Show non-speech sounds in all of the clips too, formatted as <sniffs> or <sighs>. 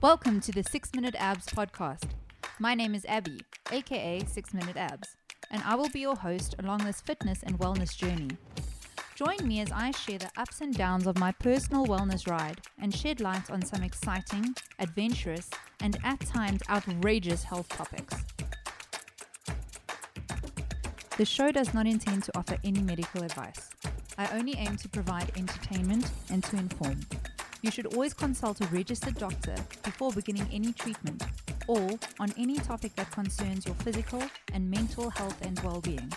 Welcome to the 6 Minute Abs podcast. My name is Abby, aka 6 Minute Abs, and I will be your host along this fitness and wellness journey. Join me as I share the ups and downs of my personal wellness ride and shed light on some exciting, adventurous, and at times outrageous health topics. The show does not intend to offer any medical advice. I only aim to provide entertainment and to inform. You should always consult a registered doctor before beginning any treatment or on any topic that concerns your physical and mental health and well being.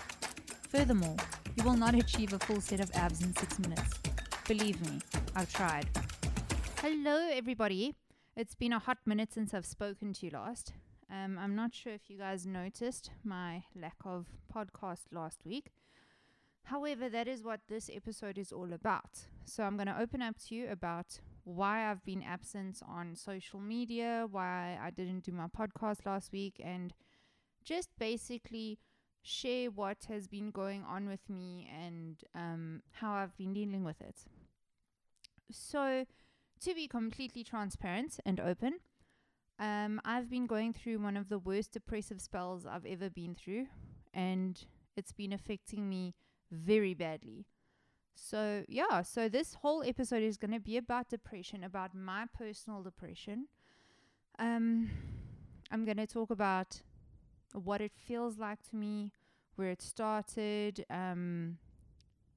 Furthermore, you will not achieve a full set of abs in six minutes. Believe me, I've tried. Hello, everybody. It's been a hot minute since I've spoken to you last. Um, I'm not sure if you guys noticed my lack of podcast last week. However, that is what this episode is all about. So I'm going to open up to you about why I've been absent on social media, why I didn't do my podcast last week, and just basically share what has been going on with me and um, how I've been dealing with it. So, to be completely transparent and open, um, I've been going through one of the worst depressive spells I've ever been through, and it's been affecting me very badly. So, yeah, so this whole episode is going to be about depression, about my personal depression. Um, I'm going to talk about what it feels like to me, where it started, um,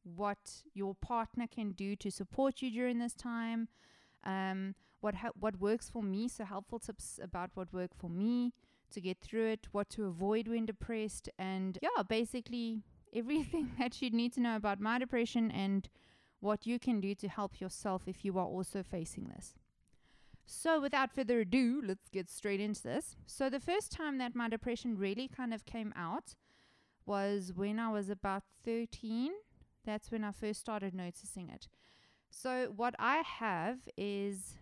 what your partner can do to support you during this time, um, what ha- what works for me. So helpful tips about what worked for me to get through it, what to avoid when depressed, and yeah, basically everything <laughs> that you need to know about my depression and what you can do to help yourself if you are also facing this. So, without further ado, let's get straight into this. So, the first time that my depression really kind of came out was when I was about 13. That's when I first started noticing it. So, what I have is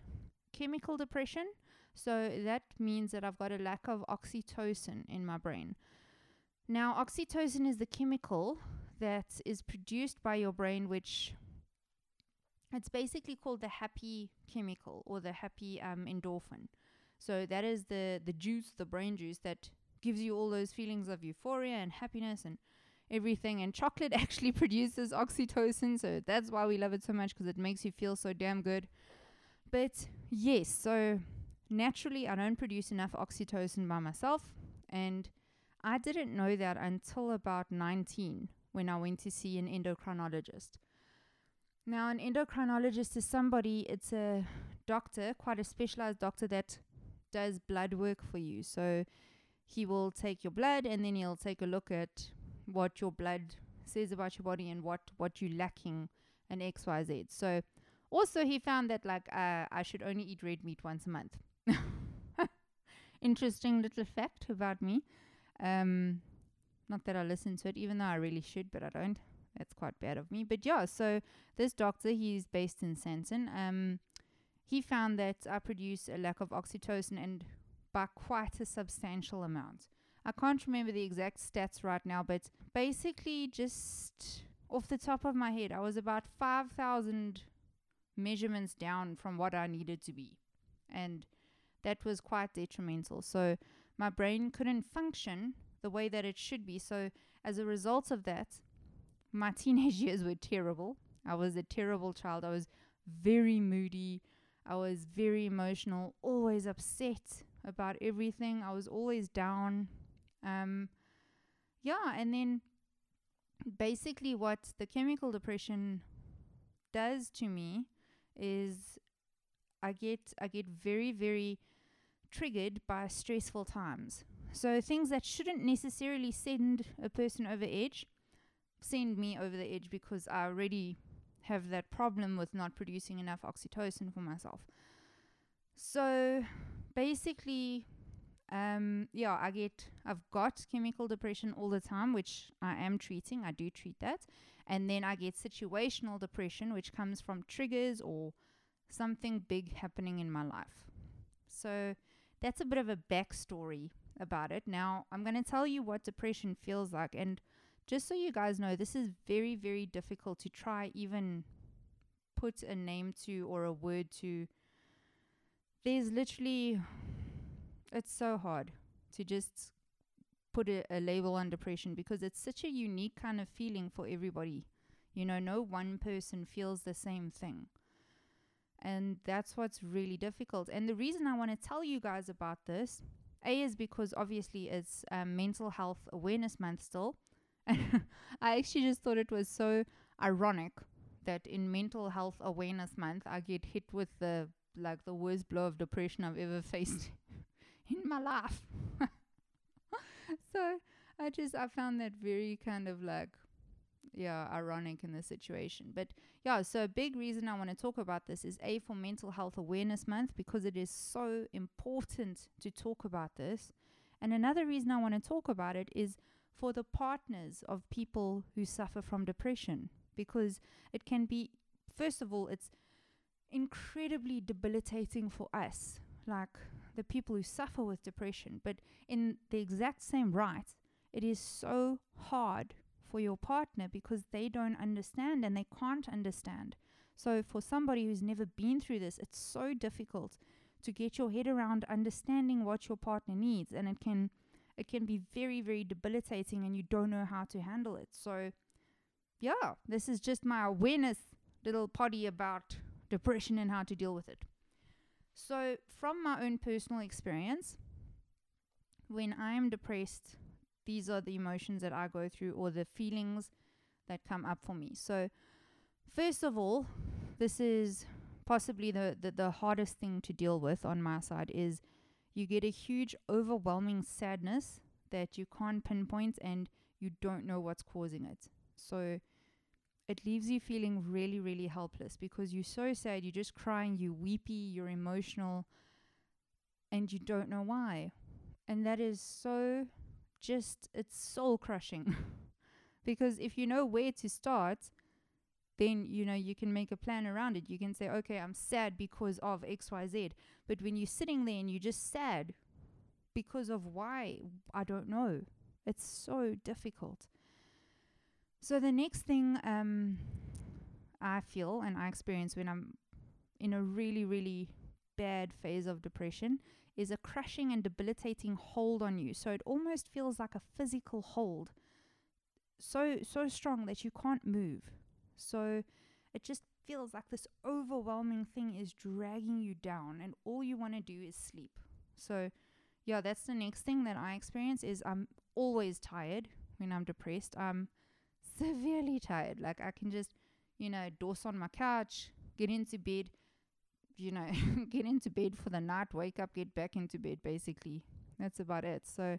chemical depression. So, that means that I've got a lack of oxytocin in my brain. Now, oxytocin is the chemical that is produced by your brain, which it's basically called the happy chemical or the happy um, endorphin. So that is the the juice, the brain juice that gives you all those feelings of euphoria and happiness and everything. And chocolate <laughs> actually produces oxytocin, so that's why we love it so much because it makes you feel so damn good. But yes, so naturally, I don't produce enough oxytocin by myself, and I didn't know that until about 19 when I went to see an endocrinologist. Now, an endocrinologist is somebody, it's a doctor, quite a specialized doctor that does blood work for you. So he will take your blood and then he'll take a look at what your blood says about your body and what, what you're lacking in XYZ. So also he found that like uh, I should only eat red meat once a month. <laughs> Interesting little fact about me. Um, not that I listen to it, even though I really should, but I don't. That's quite bad of me. But yeah, so this doctor, he's based in Sandton. Um, he found that I produce a lack of oxytocin and by quite a substantial amount. I can't remember the exact stats right now, but basically, just off the top of my head, I was about 5,000 measurements down from what I needed to be. And that was quite detrimental. So my brain couldn't function the way that it should be. So, as a result of that, my <laughs> teenage years were terrible. I was a terrible child. I was very moody. I was very emotional, always upset about everything. I was always down. Um, yeah, and then basically, what the chemical depression does to me is I get I get very very triggered by stressful times. So things that shouldn't necessarily send a person over edge send me over the edge because I already have that problem with not producing enough oxytocin for myself. So basically um yeah, I get I've got chemical depression all the time which I am treating. I do treat that. And then I get situational depression which comes from triggers or something big happening in my life. So that's a bit of a backstory about it. Now, I'm going to tell you what depression feels like. And just so you guys know, this is very, very difficult to try even put a name to or a word to there's literally, it's so hard to just put a, a label on depression because it's such a unique kind of feeling for everybody. You know, no one person feels the same thing. And that's what's really difficult. And the reason I want to tell you guys about this, A, is because obviously it's um, Mental Health Awareness Month still. <laughs> I actually just thought it was so ironic that in Mental Health Awareness Month, I get hit with the like the worst blow of depression I've ever <laughs> faced in my life. <laughs> so I just I found that very kind of like yeah, ironic in the situation. But yeah, so a big reason I want to talk about this is A for Mental Health Awareness Month because it is so important to talk about this. And another reason I want to talk about it is for the partners of people who suffer from depression because it can be first of all it's incredibly debilitating for us like the people who suffer with depression but in the exact same right it is so hard for your partner because they don't understand and they can't understand. So, for somebody who's never been through this, it's so difficult to get your head around understanding what your partner needs, and it can it can be very very debilitating, and you don't know how to handle it. So, yeah, this is just my awareness little potty about depression and how to deal with it. So, from my own personal experience, when I'm depressed, these are the emotions that I go through or the feelings that come up for me. So, first of all, this is possibly the, the, the hardest thing to deal with on my side is you get a huge overwhelming sadness that you can't pinpoint and you don't know what's causing it. So it leaves you feeling really, really helpless because you're so sad, you're just crying, you're weepy, you're emotional, and you don't know why. And that is so just it's soul crushing. <laughs> Because if you know where to start then you know you can make a plan around it. You can say okay i'm sad because of xyz but when you're sitting there and you're just sad because of why i don't know. It's so difficult. So the next thing um, i feel and i experience when i'm in a really really bad phase of depression is a crushing and debilitating hold on you. So it almost feels like a physical hold. So so strong that you can't move. So it just feels like this overwhelming thing is dragging you down and all you want to do is sleep. So yeah, that's the next thing that I experience is I'm always tired when I'm depressed. I'm severely tired. Like I can just, you know, doze on my couch, get into bed, you know, <laughs> get into bed for the night, wake up, get back into bed, basically. That's about it. So,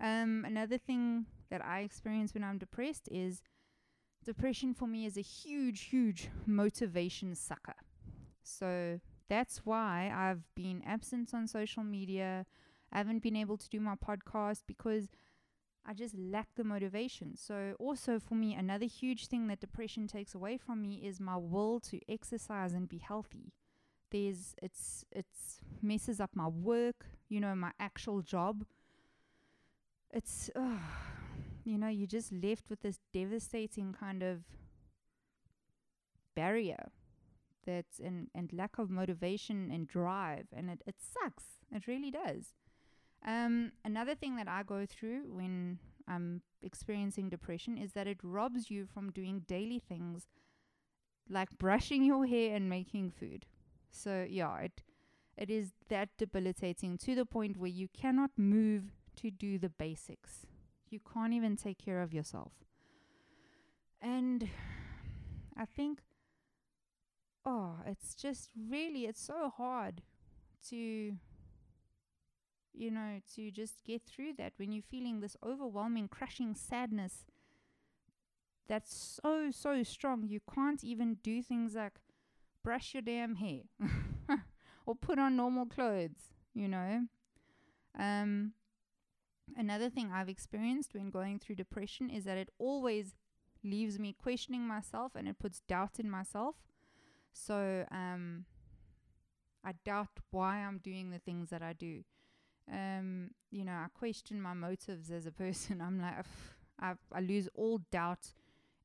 um, another thing that I experience when I'm depressed is depression for me is a huge, huge motivation sucker. So, that's why I've been absent on social media. I haven't been able to do my podcast because I just lack the motivation. So, also for me, another huge thing that depression takes away from me is my will to exercise and be healthy there's it's it's messes up my work you know my actual job. It's uh, you know you're just left with this devastating kind of barrier that's and and lack of motivation and drive and it, it sucks. It really does. Um, another thing that i go through when i'm experiencing depression is that it robs you from doing daily things like brushing your hair and making food so yeah, it it is that debilitating to the point where you cannot move to do the basics. You can't even take care of yourself. And I think oh, it's just really it's so hard to you know, to just get through that when you're feeling this overwhelming, crushing sadness that's so, so strong. You can't even do things like brush your damn hair <laughs> or put on normal clothes, you know. Um, another thing I've experienced when going through depression is that it always leaves me questioning myself and it puts doubt in myself. So um, I doubt why I'm doing the things that I do. Um, you know, I question my motives as a <laughs> person. I'm like, I, I lose all doubt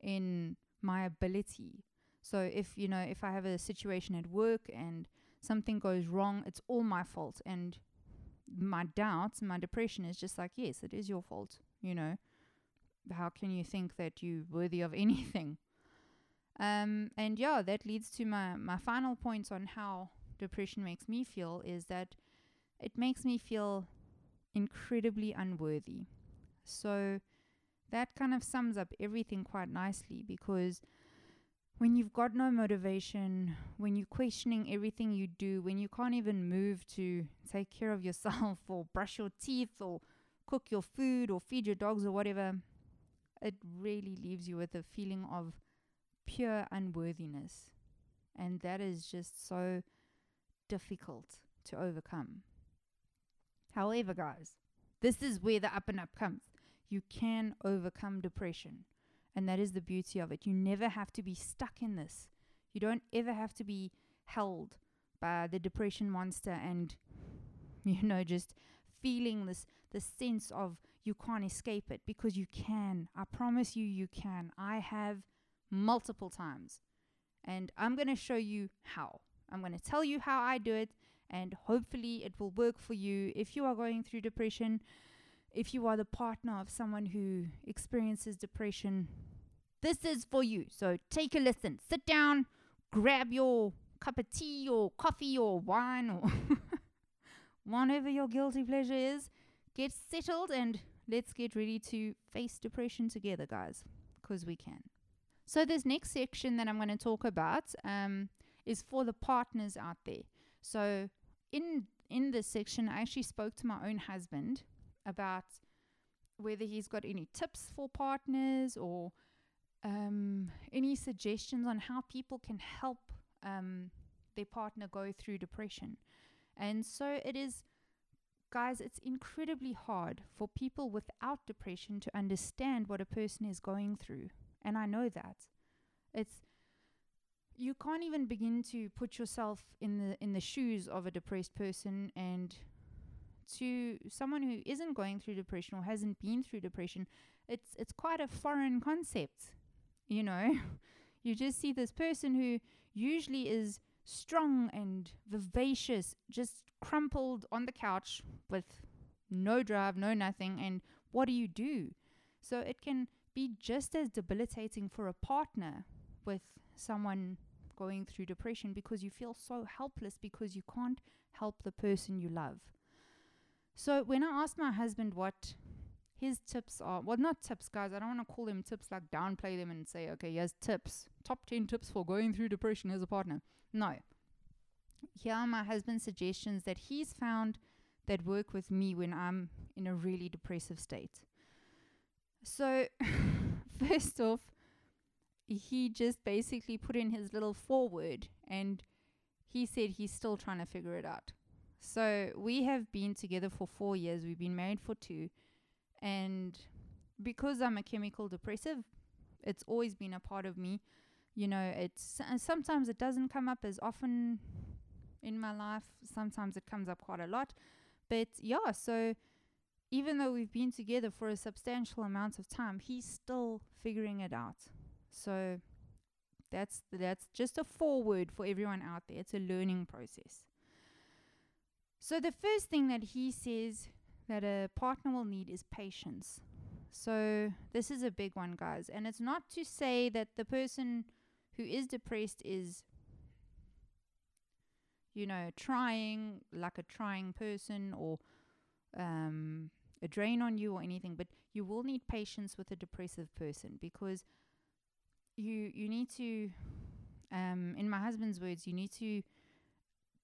in my ability so if you know if I have a situation at work and something goes wrong, it's all my fault. And my doubts, my depression is just like, yes, it is your fault. You know, how can you think that you're worthy of <laughs> anything? Um, and yeah, that leads to my, my final point on how depression makes me feel is that it makes me feel incredibly unworthy. So that kind of sums up everything quite nicely because when you've got no motivation, when you're questioning everything you do, when you can't even move to take care of yourself <laughs> or brush your teeth or cook your food or feed your dogs or whatever, it really leaves you with a feeling of pure unworthiness. And that is just so difficult to overcome. However, guys, this is where the up and up comes. You can overcome depression. And that is the beauty of it. You never have to be stuck in this. You don't ever have to be held by the depression monster and, <laughs> you know, just feeling this, this sense of you can't escape it because you can. I promise you, you can. I have multiple times. And I'm going to show you how. I'm going to tell you how I do it, and hopefully, it will work for you if you are going through depression. If you are the partner of someone who experiences depression, this is for you. So take a listen. Sit down, grab your cup of tea or coffee or wine or <laughs> whatever your guilty pleasure is. Get settled and let's get ready to face depression together, guys, because we can. So, this next section that I'm going to talk about um, is for the partners out there. So, in in this section, I actually spoke to my own husband about whether he's got any tips for partners or um, any suggestions on how people can help um, their partner go through depression. And so it is, guys, it's incredibly hard for people without depression to understand what a person is going through. And I know that. It's you can't even begin to put yourself in the in the shoes of a depressed person and to someone who isn't going through depression or hasn't been through depression it's it's quite a foreign concept you know <laughs> you just see this person who usually is strong and vivacious just crumpled on the couch with no drive no nothing and what do you do so it can be just as debilitating for a partner with someone going through depression because you feel so helpless because you can't help the person you love. So when I asked my husband what his tips are, well, not tips, guys, I don't want to call them tips like downplay them and say, okay, here's tips, top 10 tips for going through depression as a partner. No. Here are my husband's suggestions that he's found that work with me when I'm in a really depressive state. So, <laughs> first off, he just basically put in his little foreword and he said he's still trying to figure it out. So we have been together for four years. We've been married for two. And because I'm a chemical depressive, it's always been a part of me. You know, it's uh, sometimes it doesn't come up as often in my life. Sometimes it comes up quite a lot. But yeah, so even though we've been together for a substantial amount of time, he's still figuring it out. So that's that's just a foreword for everyone out there. It's a learning process. So the first thing that he says that a partner will need is patience. So this is a big one, guys, and it's not to say that the person who is depressed is you know, trying like a trying person or um, a drain on you or anything, but you will need patience with a depressive person because you you need to um in my husband's words you need to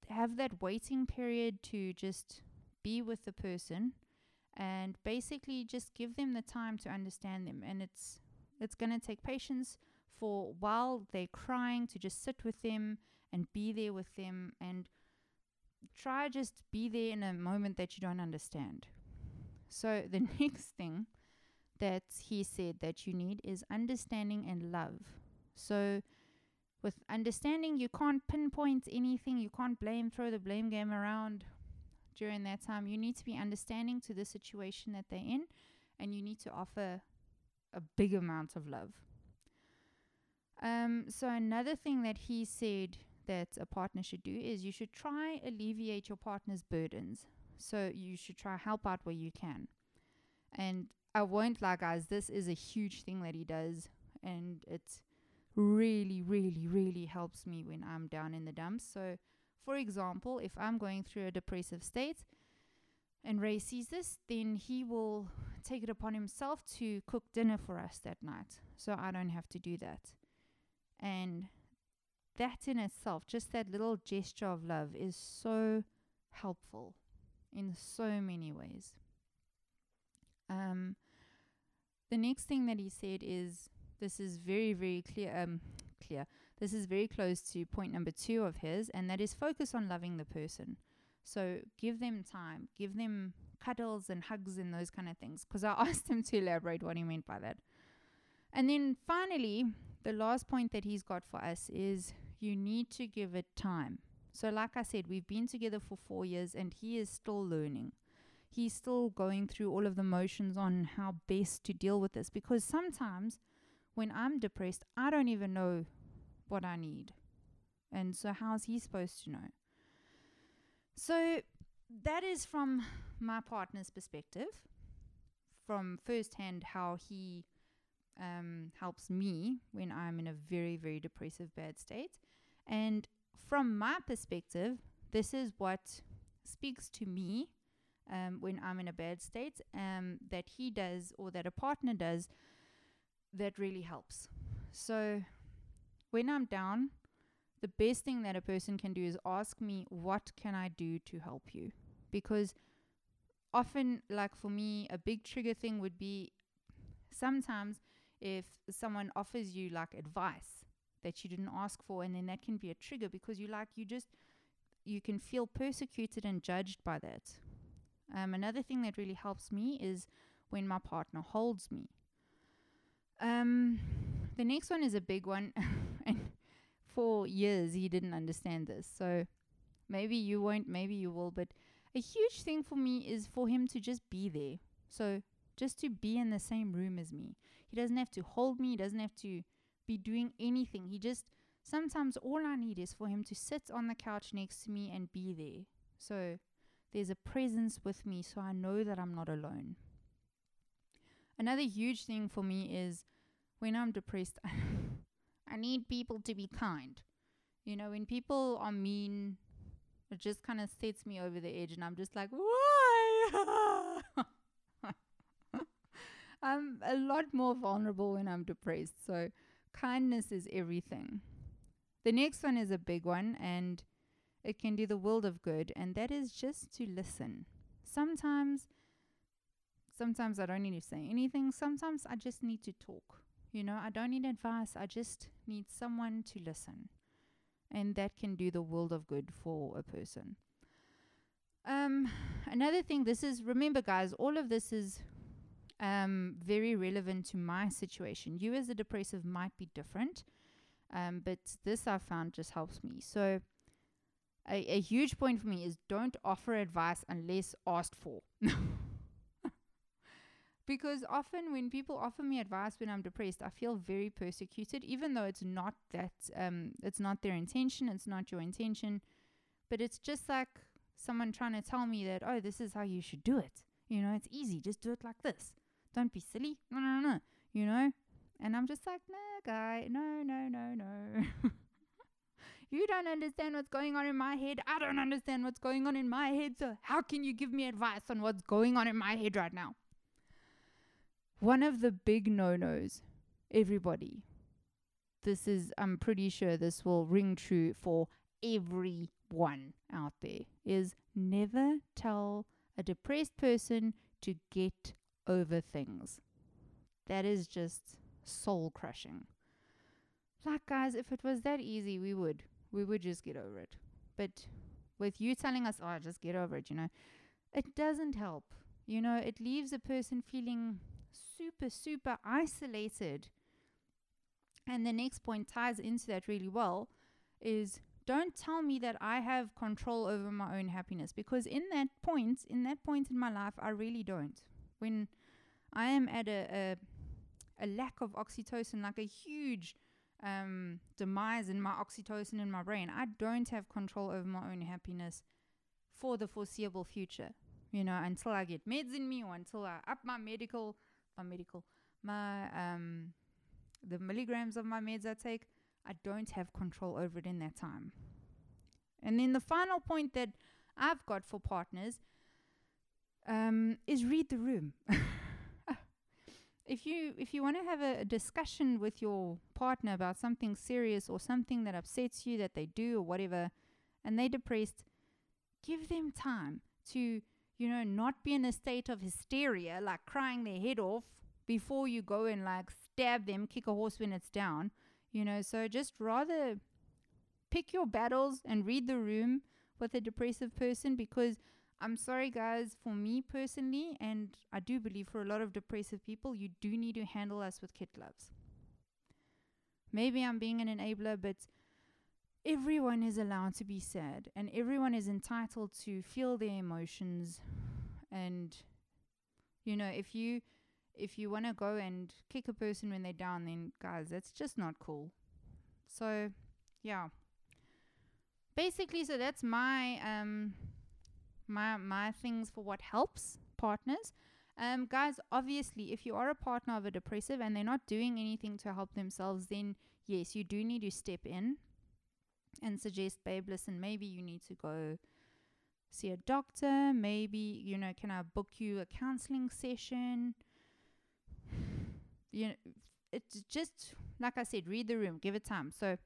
have that waiting period to just be with the person and basically just give them the time to understand them and it's it's going to take patience for while they're crying to just sit with them and be there with them and try just be there in a moment that you don't understand so the <laughs> next thing that he said that you need is understanding and love. So, with understanding, you can't pinpoint anything, you can't blame, throw the blame game around during that time. You need to be understanding to the situation that they're in, and you need to offer a big amount of love. Um, so, another thing that he said that a partner should do is you should try alleviate your partner's burdens. So you should try help out where you can. And I won't lie, guys, this is a huge thing that he does. And it really, really, really helps me when I'm down in the dumps. So, for example, if I'm going through a depressive state and Ray sees this, then he will take it upon himself to cook dinner for us that night. So I don't have to do that. And that in itself, just that little gesture of love, is so helpful in so many ways. Um, the next thing that he said is this is very, very clear. Um, <sniffs> clear. This is very close to point number two of his, and that is focus on loving the person. So give them time, give them cuddles and hugs and those kind of things. Because I <laughs> asked him to elaborate what he meant by that. And then finally, the last point that he's got for us is you need to give it time. So, like I said, we've been together for four years and he is still learning. He's still going through all of the motions on how best to deal with this because sometimes when I'm depressed, I don't even know what I need. And so, how's he supposed to know? So, that is from my partner's perspective, from firsthand how he um, helps me when I'm in a very, very depressive, bad state. And from my perspective, this is what speaks to me um, when I'm in a bad state um, that he does or that a partner does that really helps. So when I'm down, the best thing that a person can do is ask me, What can I do to help you? Because often, like for me, a big trigger thing would be sometimes if someone offers you like advice that you didn't ask for, and then that can be a trigger because you like, you just, you can feel persecuted and judged by that. Um, another thing that really helps me is when my partner holds me. Um, the next one is a big one, <laughs> and for years he didn't understand this. So maybe you won't, maybe you will, but a huge thing for me is for him to just be there. So just to be in the same room as me. He doesn't have to hold me, he doesn't have to be doing anything. He just sometimes all I need is for him to sit on the couch next to me and be there. So there's a presence with me so I know that I'm not alone. Another huge thing for me is when I'm depressed, <laughs> I need people to be kind. You know, when people are mean, it just kind of sets me over the edge, and I'm just like, why? <laughs> I'm a lot more vulnerable when I'm depressed. So, kindness is everything. The next one is a big one, and it can do the world of good, and that is just to listen. Sometimes, sometimes I don't need to say anything. Sometimes I just need to talk. You know, I don't need advice. I just need someone to listen. And that can do the world of good for a person. Um, another thing, this is remember, guys, all of this is um, very relevant to my situation. You, as a depressive, might be different, um, but this I found just helps me. So, a, a huge point for me is don't offer advice unless asked for. <laughs> because often when people offer me advice when I'm depressed, I feel very persecuted, even though it's not that um, it's not their intention, it's not your intention, but it's just like someone trying to tell me that oh, this is how you should do it. You know, it's easy, just do it like this. Don't be silly. No, no, no. You know, and I'm just like, nah, guy, no, no, no, no. <laughs> you don't understand what's going on in my head. I don't understand what's going on in my head. So how can you give me advice on what's going on in my head right now? One of the big no nos, everybody, this is, I'm pretty sure this will ring true for everyone out there, is never tell a depressed person to get over things. That is just soul crushing. Like, guys, if it was that easy, we would. We would just get over it. But with you telling us, oh, just get over it, you know, it doesn't help. You know, it leaves a person feeling super, super isolated. And the next point ties into that really well is don't tell me that I have control over my own happiness because in that point, in that point in my life, I really don't. When I am at a, a, a lack of oxytocin, like a huge um, demise in my oxytocin in my brain. I don't have control over my own happiness for the foreseeable future. You know, until I get meds in me or until I up my medical, my medical, my um, the milligrams of my meds I take. I don't have control over it in that time. And then the final point that I've got for partners um, is read the room. <laughs> if you if you want to have a, a, discussion with your partner about something serious or something that upsets you that they do or whatever, and they're depressed, give them time to you know not be in a state of hysteria, like crying their head off before you go and like stab them, kick a horse when it's down. You know, so just rather pick your battles and read the room with a depressive person because I'm sorry, guys, for me personally, and I do believe for a lot of depressive people, you do need to handle us with kid gloves. Maybe I'm being an enabler, but everyone is allowed to be sad, and everyone is entitled to feel their emotions. And, you know, if you if you want to go and kick a person when they're down, then guys, that's just not cool. So, yeah. Basically, so that's my um my my things for what helps partners. Um, guys, obviously, if you are a partner of a depressive and they're not doing anything to help themselves, then yes, you do need to step in and suggest, babe, listen, maybe you need to go see a doctor. Maybe, you know, can I book you a counseling session? <sighs> You know, it's just like I said, read the room, give it time. So,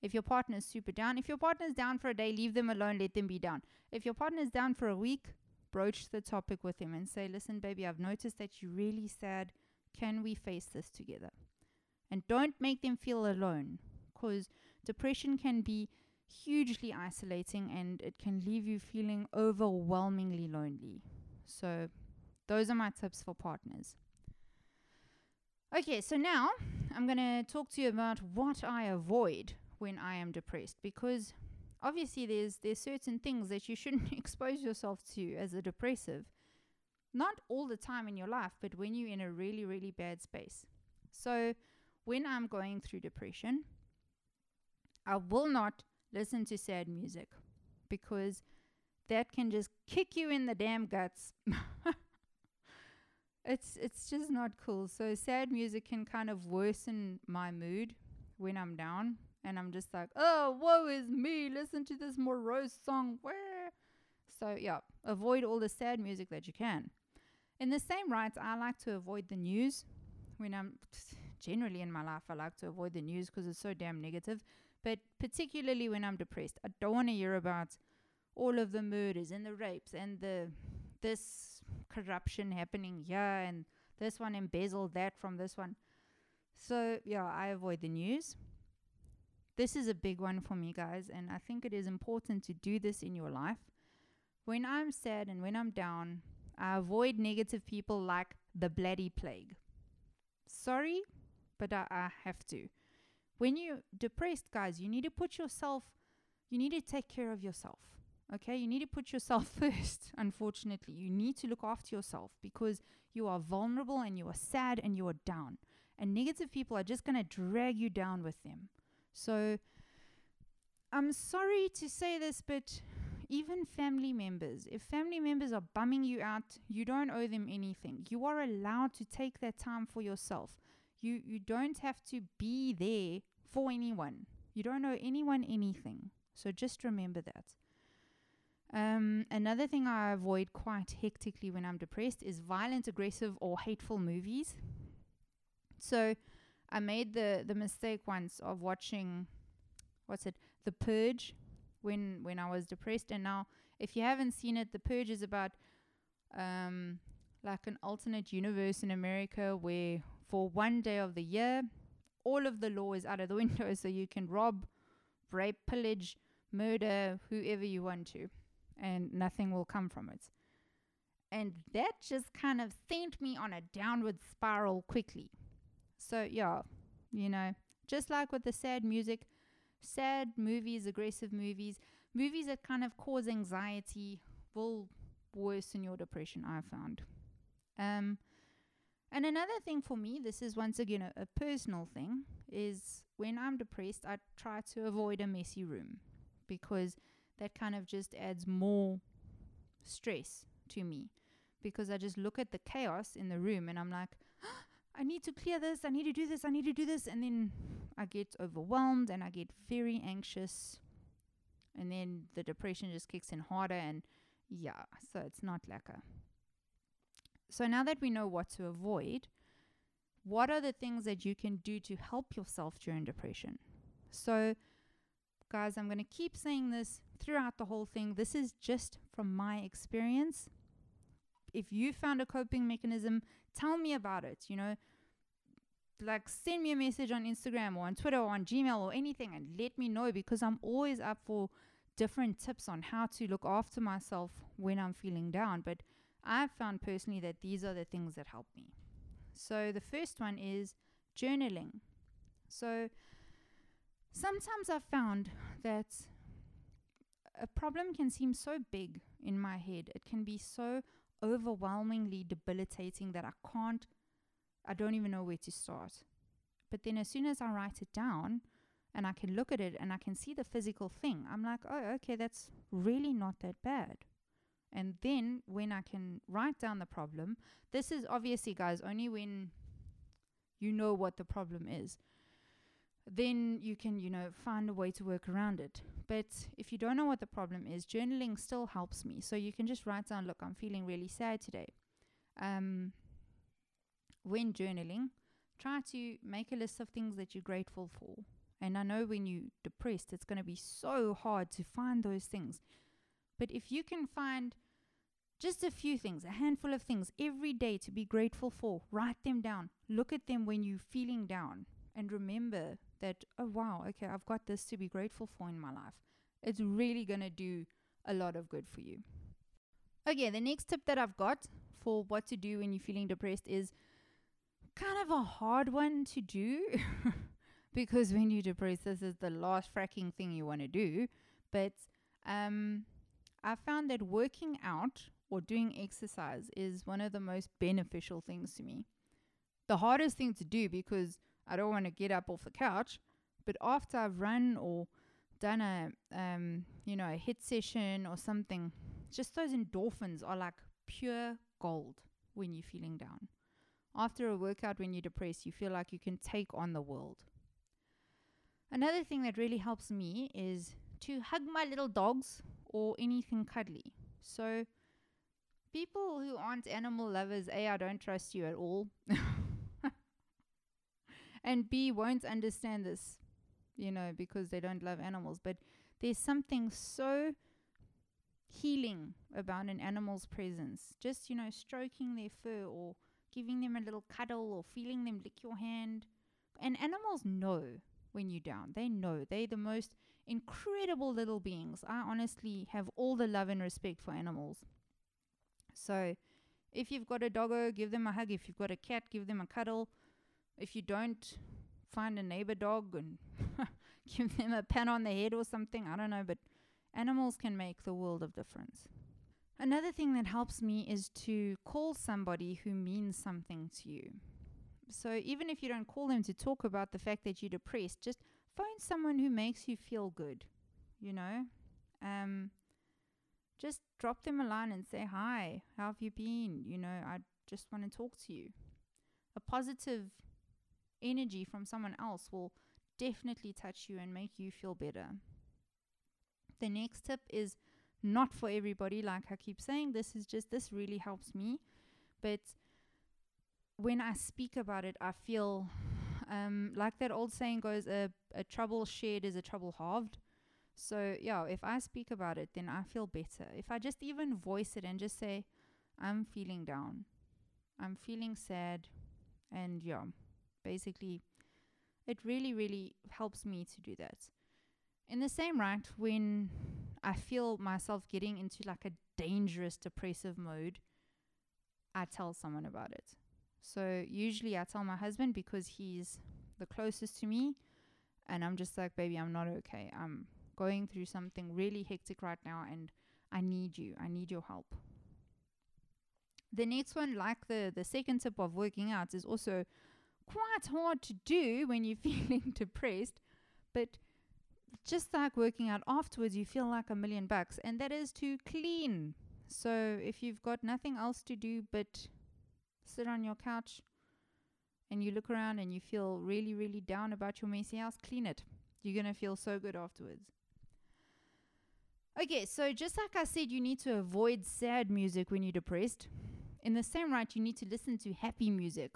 if your partner is super down, if your partner is down for a day, leave them alone, let them be down. If your partner is down for a week, broach the topic with him and say, Listen, baby, I've noticed that you're really sad. Can we face this together? And don't make them feel alone because depression can be hugely isolating and it can leave you feeling overwhelmingly lonely. So, those are my tips for partners. Okay, so now I'm going to talk to you about what I avoid when I am depressed because obviously there's there's certain things that you shouldn't <laughs> expose yourself to as a depressive. Not all the time in your life, but when you're in a really really bad space. So when I'm going through depression, I will not listen to sad music because that can just kick you in the damn guts. <laughs> it's it's just not cool. So sad music can kind of worsen my mood when I'm down and I'm just like, oh, woe is me. Listen to this morose song. Where? So, yeah, avoid all the sad music that you can. In the same rights, I like to avoid the news. When I'm generally in my life, I like to avoid the news because it's so damn negative. But particularly when I'm depressed, I don't want to hear about all of the murders and the rapes and the this corruption happening here and this one embezzled that from this one. So yeah, I avoid the news. This is a big one for me, guys, and I think it is important to do this in your life. When I'm sad and when I'm down, I avoid negative people like the bloody plague. Sorry, but I, I have to. When you're depressed, guys, you need to put yourself, you need to take care of yourself. Okay, you need to put yourself <laughs> first, unfortunately. You need to look after yourself because you are vulnerable and you are sad and you are down. And negative people are just going to drag you down with them. So I'm sorry to say this, but even family members, if family members are bumming you out, you don't owe them anything. You are allowed to take that time for yourself. You you don't have to be there for anyone. You don't owe anyone anything. So just remember that. Um, another thing I avoid quite hectically when I'm depressed is violent, aggressive, or hateful movies. So I made the the mistake once of watching what's it The Purge when when I was depressed and now if you haven't seen it The Purge is about um like an alternate universe in America where for one day of the year all of the law is out of the <laughs> window so you can rob, rape, pillage, murder whoever you want to and nothing will come from it. And that just kind of sent me on a downward spiral quickly. So, yeah, you know, just like with the sad music, sad movies, aggressive movies, movies that kind of cause anxiety will worsen your depression, I found. Um, And another thing for me, this is once again a, a personal thing, is when I'm depressed, I try to avoid a messy room because that kind of just adds more stress to me because I just look at the chaos in the room and I'm like, <gasps> I need to clear this, I need to do this, I need to do this. And then I get overwhelmed and I get very anxious. And then the depression just kicks in harder. And yeah, so it's not like a. So now that we know what to avoid, what are the things that you can do to help yourself during depression? So, guys, I'm going to keep saying this throughout the whole thing. This is just from my experience if you found a coping mechanism, tell me about it. You know, like send me a message on Instagram or on Twitter or on Gmail or anything and let me know because I'm always up for different tips on how to look after myself when I'm feeling down. But I've found personally that these are the things that help me. So the first one is journaling. So sometimes I've found that a problem can seem so big in my head. It can be so overwhelmingly debilitating that I can't, I don't even know where to start. But then as soon as I write it down and I can look at it and I can see the physical thing, I'm like, oh, okay, that's really not that bad. And then when I can write down the problem, this is obviously, guys, only when you know what the problem is then you can, you know, find a way to work around it. But if you don't know what the problem is, journaling still helps me. So you can just write down, look, I'm feeling really sad today. Um, when journaling, try to make a list of things that you're grateful for. And I know when you're depressed, it's going to be so hard to find those things. But if you can find just a few things, a handful of things every day to be grateful for, write them down. Look at them when you're feeling down. And remember that, oh, wow, okay, I've got this to be grateful for in my life. It's really going to do a lot of good for you. Okay, the next tip that I've got for what to do when you're feeling depressed is kind of a hard one to do <laughs> because when you're depressed, this is the last fracking thing you want to do. But um, I found that working out or doing exercise is one of the most beneficial things to me. The hardest thing to do because I don't want to get up off the couch. But after I've run or done a, um, you know, a HIIT session or something, just those endorphins are like pure gold when you're feeling down. After a workout, when you're depressed, you feel like you can take on the world. Another thing that really helps me is to hug my little dogs or anything cuddly. So, people who aren't animal lovers, A, I don't trust you at all. <laughs> and B won't understand this, you know, because they don't love animals. But there's something so healing about an animal's presence. Just, you know, stroking their fur or giving them a little cuddle or feeling them lick your hand. And animals know when you're down. They know. They're the most incredible little beings. I honestly have all the love and respect for animals. So, if you've got a doggo, give them a hug. If you've got a cat, give them a cuddle if you don't find a neighbor dog and <laughs> give them a pat on the head or something, I don't know, but animals can make the world of difference. Another thing that helps me is to call somebody who means something to you. So even if you don't call them to talk about the fact that you're depressed, just phone someone who makes you feel good, you know? Um, just drop them a line and say, Hi, how have you been? You know, I just want to talk to you. A positive energy from someone else will definitely touch you and make you feel better. The next tip is not for everybody, like I keep saying, this is just, this really helps me. But when I speak about it, I feel um, like that old saying goes, a, a trouble shared is a trouble halved. So, yeah, if I speak about it, then I feel better. If I just even voice it and just say, I'm feeling down, I'm feeling sad, and yeah, basically, it really, really helps me to do that. In the same right, when I feel myself getting into like a dangerous depressive mode, I tell someone about it. So usually I tell my husband because he's the closest to me. And I'm just like, baby, I'm not okay. I'm going through something really hectic right now and I need you. I need your help. The next one, like the, the second tip of working out, is also quite hard to do when you're <laughs> feeling depressed. But just like working out afterwards, you feel like a million bucks, and that is to clean. So if you've got nothing else to do but sit on your couch and you look around and you feel really, really down about your messy house, clean it. You're going to feel so good afterwards. Okay, so just like I said, you need to avoid sad music when you're depressed. In the same right, you need to listen to happy music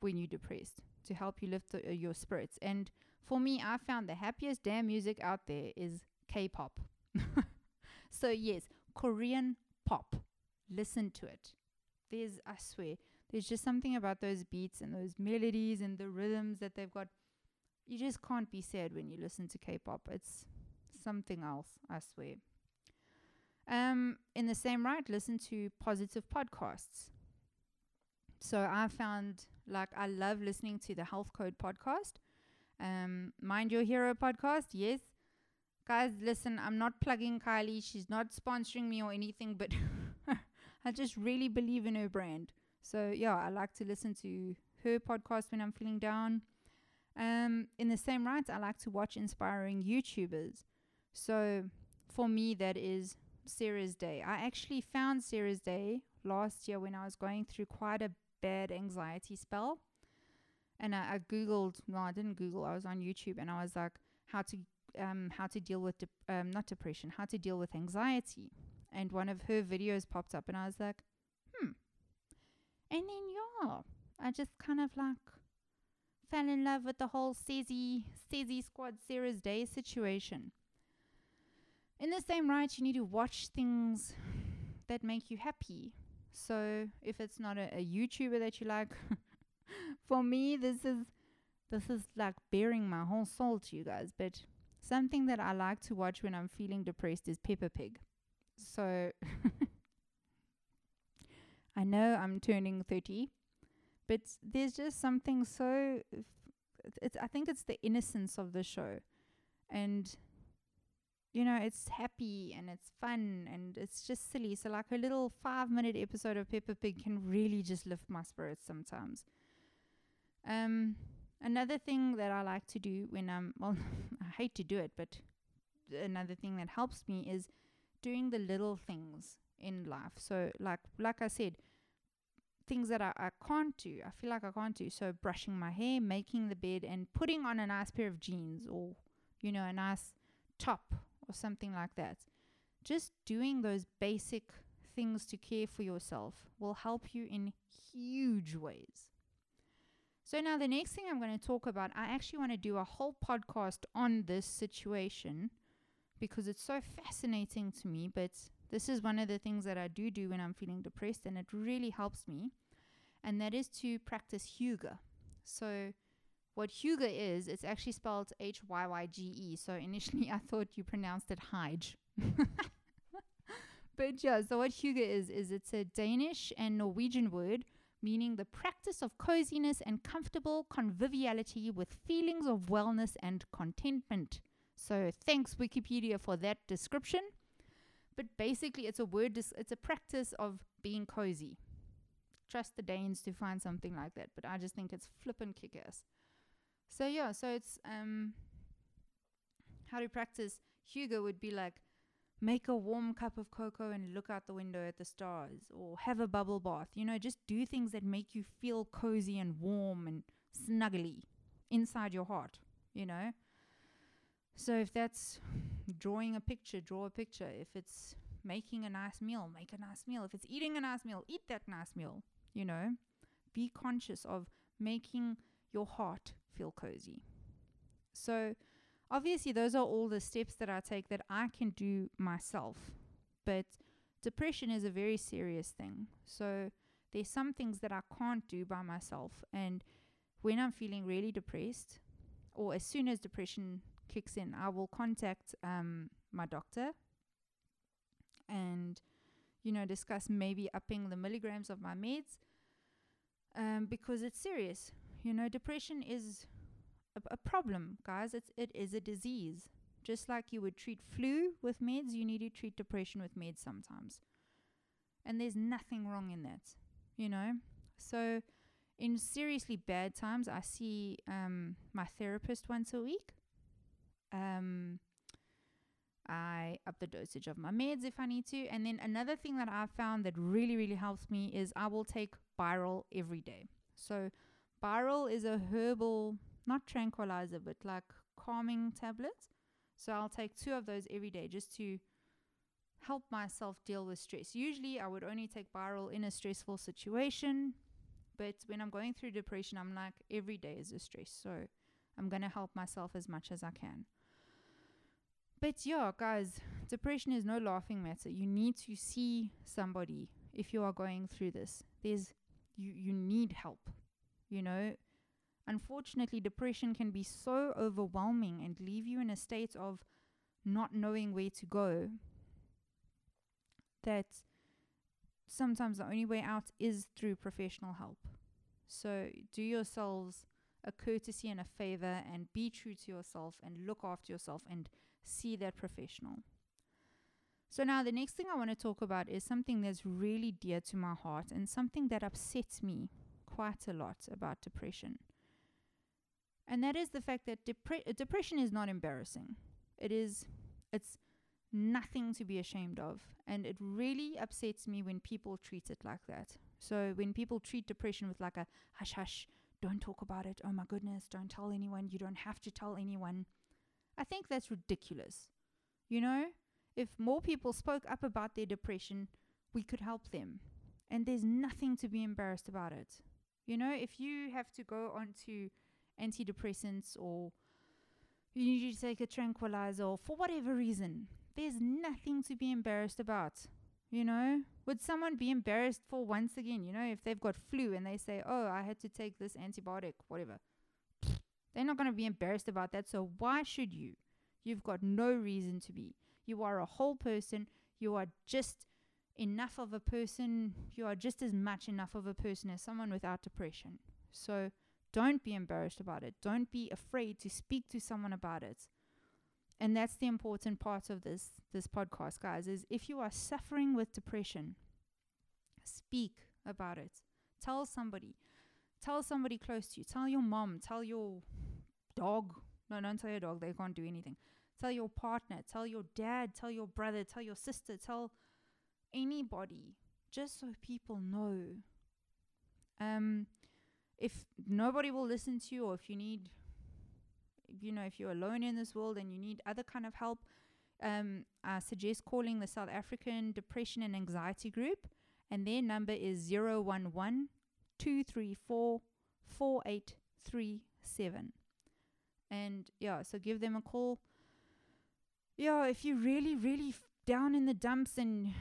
when you're depressed to help you lift the, uh, your spirits. And for me, I found the happiest damn music out there is K pop. <laughs> so, yes, Korean pop. Listen to it. There's, I swear, there's just something about those beats and those melodies and the rhythms that they've got. You just can't be sad when you listen to K pop. It's something else, I swear. Um, in the same right, listen to positive podcasts. So I found like I love listening to the Health Code podcast. Um, Mind Your Hero podcast, yes. Guys, listen, I'm not plugging Kylie. She's not sponsoring me or anything, but <laughs> I just really believe in her brand. So yeah, I like to listen to her podcast when I'm feeling down. Um, in the same right, I like to watch inspiring YouTubers. So for me, that is Sarah's Day. I actually found Sarah's Day last year when I was going through quite a bad anxiety spell. And I, I Googled, no, I didn't Google, I was on YouTube and I was like, how to um, how to deal with, de- um, not depression, how to deal with anxiety. And one of her videos popped up and I was like. And then, yeah, I just kind of like fell in love with the whole Sezi, Sezi Squad Sarah's Day situation. In the same right, you need to watch things that make you happy. So if it's not a, a YouTuber that you like, <laughs> for me, this is this is like bearing my whole soul to you guys. But something that I like to watch when I'm feeling depressed is Peppa Pig. So <laughs> I know I'm turning 30, but there's just something so it's I think it's the innocence of the show. And you know, it's happy and it's fun and it's just silly. So, like a little five minute episode of Peppa Pig can really just lift my spirits sometimes. Um, another thing that I like to do when I'm, well, <laughs> I hate to do it, but another thing that helps me is doing the little things in life. So, like, like I said, things that I, I can't do, I feel like I can't do. So, brushing my hair, making the bed, and putting on a nice pair of jeans or, you know, a nice top or something like that. Just doing those basic things to care for yourself will help you in huge ways. So, now the next thing I'm going to talk about, I actually want to do a whole podcast on this situation because it's so fascinating to me. But this is one of the things that I do do when I'm feeling depressed, and it really helps me. And that is to practice Hygge. So, what Hygge is, it's actually spelled H Y Y G E. So initially <laughs> I thought you pronounced it Hyge. <laughs> but yeah, so what Hygge is, is it's a Danish and Norwegian word meaning the practice of coziness and comfortable conviviality with feelings of wellness and contentment. So thanks Wikipedia for that description. But basically, it's a word, dis- it's a practice of being cozy. Trust the Danes to find something like that, but I just think it's flippin' kick ass. So yeah, so it's um how to practice Hygge would be like make a warm cup of cocoa and look out the window at the stars or have a bubble bath. You know, just do things that make you feel cozy and warm and snuggly inside your heart, you know? So if that's drawing a picture, draw a picture. If it's making a nice meal, make a nice meal. If it's eating a nice meal, eat that nice meal, you know? Be conscious of making your heart feel cozy. So, obviously, those are all the steps that I take that I can do myself. But depression is a very serious thing. So, there's some things that I can't do by myself. And when I'm feeling really depressed, or as soon as depression kicks in, I will contact um, my doctor and, you know, discuss maybe upping the milligrams of my meds um, because it's serious. You know, depression is a, a problem, guys. It's it is a disease. Just like you would treat flu with meds, you need to treat depression with meds sometimes. And there's nothing wrong in that. you know? So, in seriously bad times, I see um, my therapist once a week. Um, I up the dosage of my meds if I need to. And then another thing that I've found that really, really helps me is I will take Biral every day. So, Biral is a herbal, not tranquilizer, but like calming tablet. So, I'll take two of those every day just to help myself deal with stress. Usually, I would only take Biral in a stressful situation. But when I'm going through depression, I'm like, every day is a stress. So, I'm going to help myself as much as I can. But yeah, guys, depression is no laughing matter. You need to see somebody if you are going through this. There's you you need help. You know, unfortunately, depression can be so overwhelming and leave you in a state of not knowing where to go that sometimes the only way out is through professional help. So do yourselves a courtesy and a favor and be true to yourself and look after yourself and see that professional. So, now the next thing I want to talk about is something that's really dear to my heart and something that upsets me quite a lot about depression. And that is the fact that depre- depression is not embarrassing. It is, it's nothing to be ashamed of. And it really upsets me when people treat it like that. So, when people treat depression with like a hush hush, don't talk about it, oh my goodness, don't tell anyone, you don't have to tell anyone. I think that's ridiculous. You know, if more people spoke up about their depression, we could help them. And there's nothing to be embarrassed about it. You know, if you have to go on to antidepressants or you need to take a tranquilizer or for whatever reason, there's nothing to be embarrassed about. You know, would someone be embarrassed for once again, you know, if they've got flu and they say, oh, I had to take this antibiotic, whatever? They're not going to be embarrassed about that. So why should you? You've got no reason to be. You are a whole person. You are just enough of a person. You are just as much enough of a person as someone without depression. So don't be embarrassed about it. Don't be afraid to speak to someone about it. And that's the important part of this this podcast, guys, is if you are suffering with depression, speak about it. Tell somebody. Tell somebody close to you. Tell your mom. Tell your dog. No, don't tell your dog. They can't do anything. Tell your partner. Tell your dad. Tell your brother. Tell your sister. Tell anybody. Just so people know. Um, if nobody will listen to you, or if you need, you know, if you're alone in this world and you need other kind of help, um, I suggest calling the South African Depression and Anxiety Group, and their number is 011 234 4837. And yeah, so give them a call. Yeah, if you're really, really down in the dumps and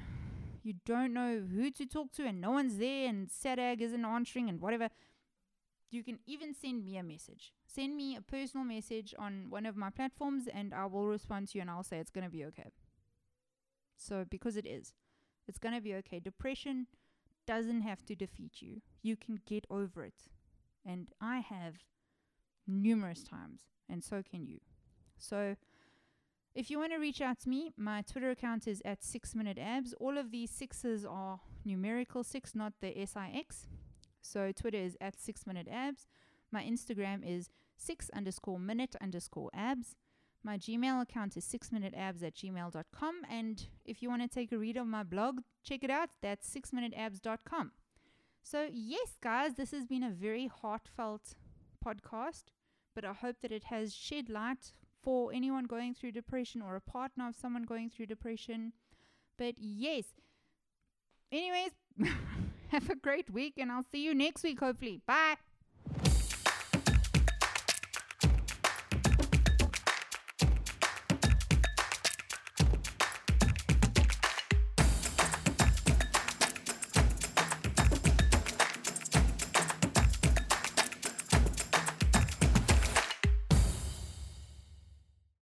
you don't know who to talk to and no one's there and SADAG isn't answering and whatever, you can even send me a message. Send me a personal message on one of my platforms and I will respond to you and I'll say it's going to be okay. So, because it is, it's going to be okay. Depression doesn't have to defeat you, you can get over it. And I have numerous times and so can you. So, if you want to reach out to me, my Twitter account is at 6 minute abs. All of these sixes are numerical six, not the SIX. So Twitter is at 6 minute abs. My Instagram is 6 underscore minute underscore abs. My Gmail account is 6 minute abs at gmail.com. And if you want to take a read of my blog, check it out. That's 6minuteabs.com. So, yes, guys, this has been a very heartfelt podcast but I hope that it has shed light for anyone going through depression or a partner of someone going through depression. But yes, anyways, <laughs> have a great week and I'll see you next week, hopefully. Bye.